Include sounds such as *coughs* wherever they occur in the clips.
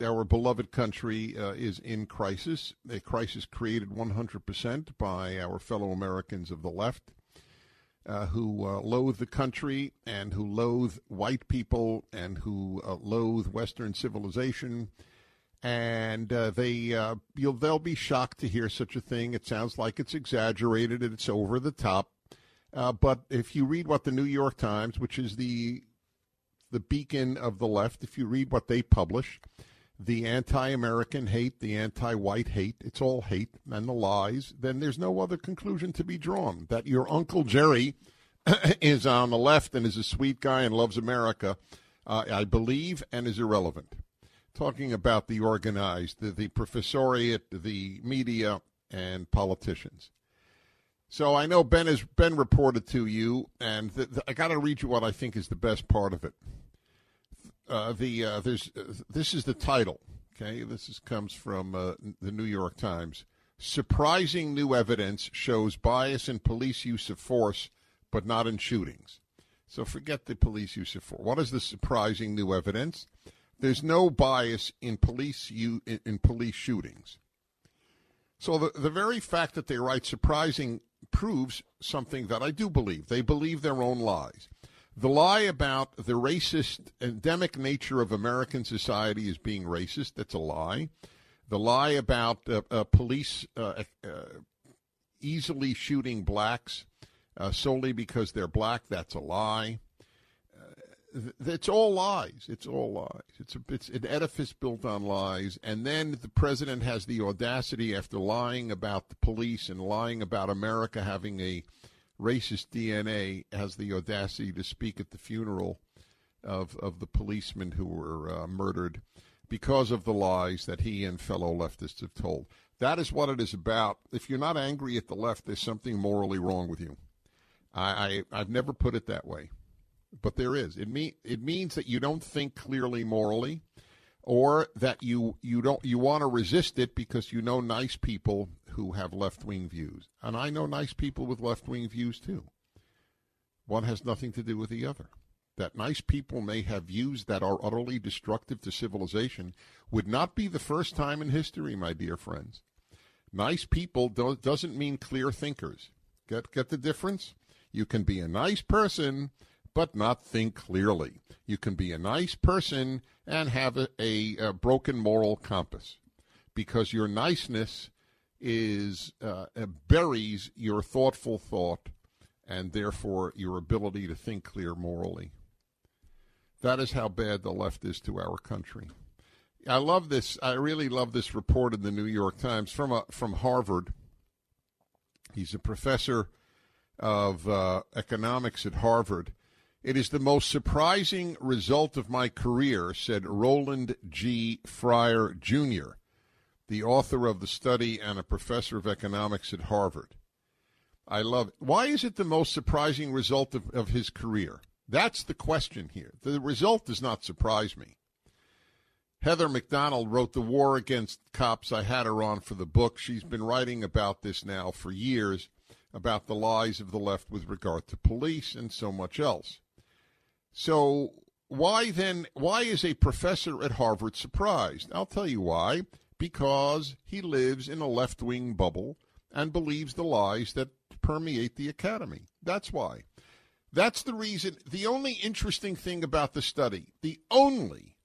Our beloved country uh, is in crisis, a crisis created 100% by our fellow Americans of the left. Uh, who uh, loathe the country and who loathe white people and who uh, loathe Western civilization. And uh, they, uh, you'll, they'll be shocked to hear such a thing. It sounds like it's exaggerated and it's over the top. Uh, but if you read what the New York Times, which is the the beacon of the left, if you read what they publish, the anti-American hate, the anti-white hate, it's all hate and the lies, then there's no other conclusion to be drawn. That your Uncle Jerry *coughs* is on the left and is a sweet guy and loves America, uh, I believe, and is irrelevant. Talking about the organized, the, the professoriate, the media, and politicians. So I know Ben has been reported to you, and th- th- I got to read you what I think is the best part of it. Uh, the uh, there's uh, this is the title. Okay, this is, comes from uh, the New York Times. Surprising new evidence shows bias in police use of force, but not in shootings. So forget the police use of force. What is the surprising new evidence? There's no bias in police in, in police shootings. So the, the very fact that they write surprising proves something that I do believe. They believe their own lies. The lie about the racist, endemic nature of American society is being racist, that's a lie. The lie about uh, uh, police uh, uh easily shooting blacks uh, solely because they're black, that's a lie. Uh, it's all lies. It's all lies. It's, a, it's an edifice built on lies. And then the president has the audacity, after lying about the police and lying about America having a racist DNA has the audacity to speak at the funeral of of the policemen who were uh, murdered because of the lies that he and fellow leftists have told. That is what it is about. If you're not angry at the left, there's something morally wrong with you. I, I have never put it that way, but there is. It mean it means that you don't think clearly morally, or that you you don't you want to resist it because you know nice people who have left wing views. And I know nice people with left wing views too. One has nothing to do with the other. That nice people may have views that are utterly destructive to civilization would not be the first time in history, my dear friends. Nice people do- doesn't mean clear thinkers. Get, get the difference? You can be a nice person, but not think clearly. You can be a nice person and have a, a, a broken moral compass because your niceness is uh, buries your thoughtful thought and therefore your ability to think clear morally. That is how bad the left is to our country. I love this. I really love this report in the New York Times from a, from Harvard. He's a professor of uh, economics at Harvard. It is the most surprising result of my career, said Roland G. Fryer Jr the author of the study and a professor of economics at Harvard. I love it. Why is it the most surprising result of, of his career? That's the question here. The result does not surprise me. Heather Mac Donald wrote The War Against Cops. I had her on for the book. She's been writing about this now for years, about the lies of the left with regard to police and so much else. So, why then, why is a professor at Harvard surprised? I'll tell you why because he lives in a left wing bubble and believes the lies that permeate the academy. That's why. That's the reason. The only interesting thing about the study, the only,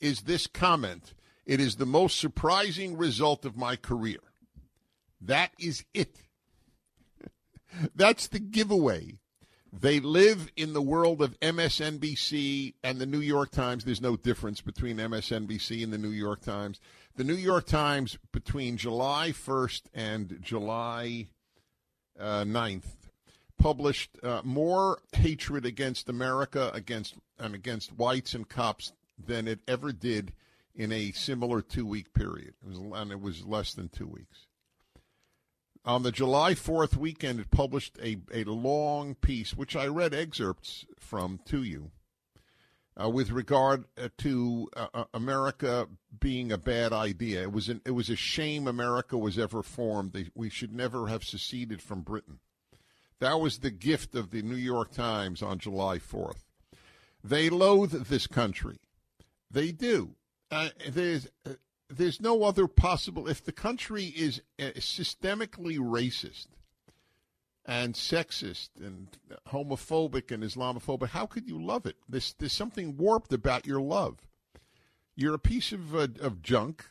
is this comment. It is the most surprising result of my career. That is it. *laughs* That's the giveaway. They live in the world of MSNBC and the New York Times. There's no difference between MSNBC and the New York Times. The New York Times, between July 1st and July uh, 9th, published uh, more hatred against America, against and against whites and cops than it ever did in a similar two week period. It was, and it was less than two weeks. On the July 4th weekend, it published a, a long piece, which I read excerpts from to you, uh, with regard uh, to uh, uh, America being a bad idea. It was an, it was a shame America was ever formed. They, we should never have seceded from Britain. That was the gift of the New York Times on July 4th. They loathe this country. They do. Uh, there's uh, there's no other possible. If the country is systemically racist and sexist and homophobic and Islamophobic, how could you love it? There's, there's something warped about your love. You're a piece of, uh, of junk.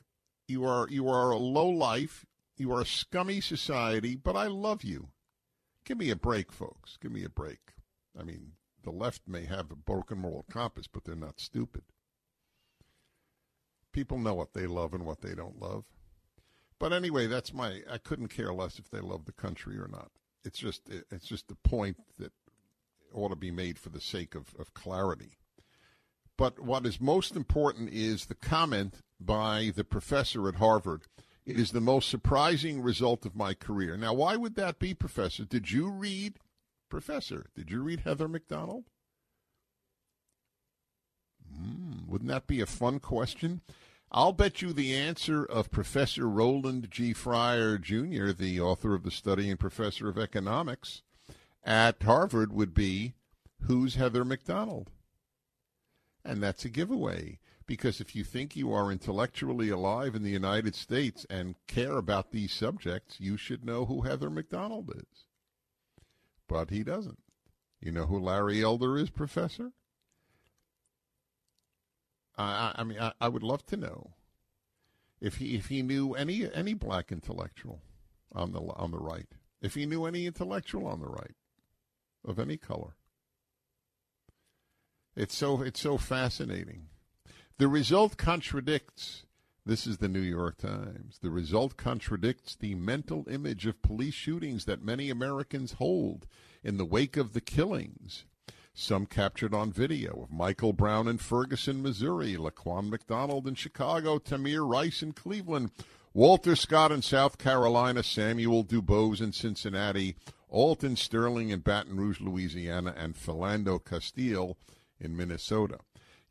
You are, you are a low life. You are a scummy society, but I love you. Give me a break, folks. Give me a break. I mean, the left may have a broken moral compass, but they're not stupid. People know what they love and what they don't love. But anyway, that's my. I couldn't care less if they love the country or not it's just it's just a point that ought to be made for the sake of, of clarity. But what is most important is the comment by the professor at Harvard. It is the most surprising result of my career. Now, why would that be, Professor? Did you read, Professor, did you read Heather Mac Donald? Mm, wouldn't that be a fun question? I'll bet you the answer of Professor Roland G. Fryer Jr., the author of the study and professor of economics at Harvard, would be Who's Heather Mac Donald? And that's a giveaway because if you think you are intellectually alive in the United States and care about these subjects, you should know who Heather Mac Donald is. But he doesn't. You know who Larry Elder is, Professor? I, I mean, I, I, would love to know if he if he knew any any black intellectual on the on the right, if he knew any intellectual on the right of any color. It's so it's so fascinating. The result contradicts. This is the New York Times. The result contradicts the mental image of police shootings that many Americans hold in the wake of the killings some captured on video of Michael Brown in Ferguson, Missouri, Laquan McDonald in Chicago, Tamir Rice in Cleveland, Walter Scott in South Carolina, Samuel Dubose in Cincinnati, Alton Sterling in Baton Rouge, Louisiana, and Philando Castile in Minnesota.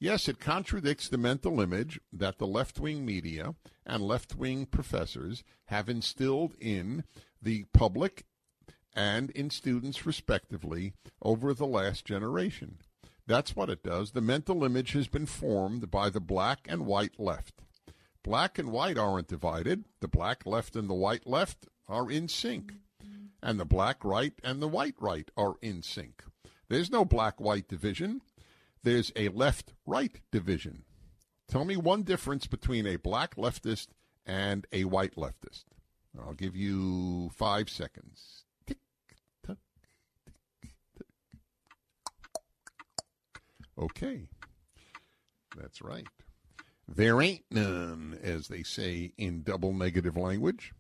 Yes, it contradicts the mental image that the left wing media and left wing professors have instilled in the public and in students, respectively, over the last generation. That's what it does. The mental image has been formed by the black and white left. Black and white aren't divided. The black left and the white left are in sync. And the black right and the white right are in sync. There's no black white division. There's a left right division. Tell me one difference between a black leftist and a white leftist. I'll give you five seconds. Okay. That's right. There ain't none, as they say in double negative language.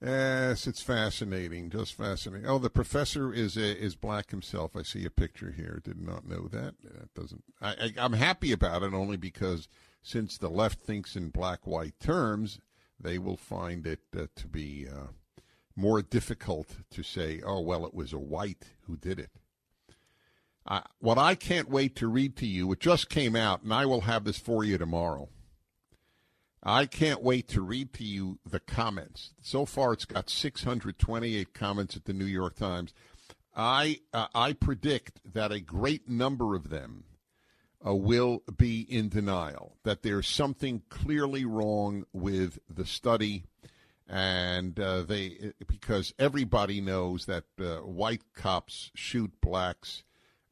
Yes, it's fascinating, just fascinating. Oh, the professor is uh, is black himself. I see a picture here. Did not know that. That doesn't. I, I, am happy about it only because since the left thinks in black white terms, they will find it uh, to be uh, more difficult to say, "Oh, well, it was a white who did it." What I can't wait to read to you, it just came out, and I will have this for you tomorrow. I can't wait to read to you the comments. So far, it's got 628 comments at the New York Times. I uh, I predict that a great number of them uh, will be in denial that there's something clearly wrong with the study, and uh, they because everybody knows that uh, white cops shoot blacks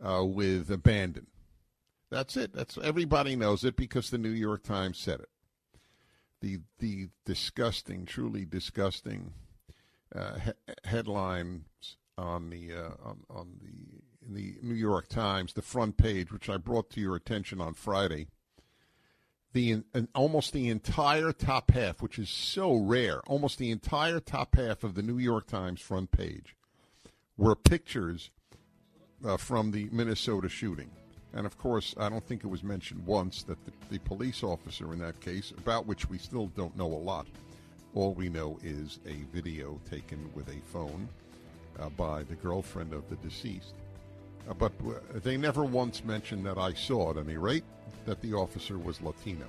uh, with abandon. That's it. That's everybody knows it because the New York Times said it. The the disgusting, truly disgusting uh, he- headlines on the uh, on, on the in the New York Times, the front page, which I brought to your attention on Friday. The almost the entire top half, which is so rare, almost the entire top half of the New York Times front page were pictures uh, from the Minnesota shooting. And of course, I don't think it was mentioned once that the, the police officer in that case, about which we still don't know a lot, all we know is a video taken with a phone uh, by the girlfriend of the deceased. Uh, but uh, they never once mentioned that I saw, at any rate, that the officer was Latino.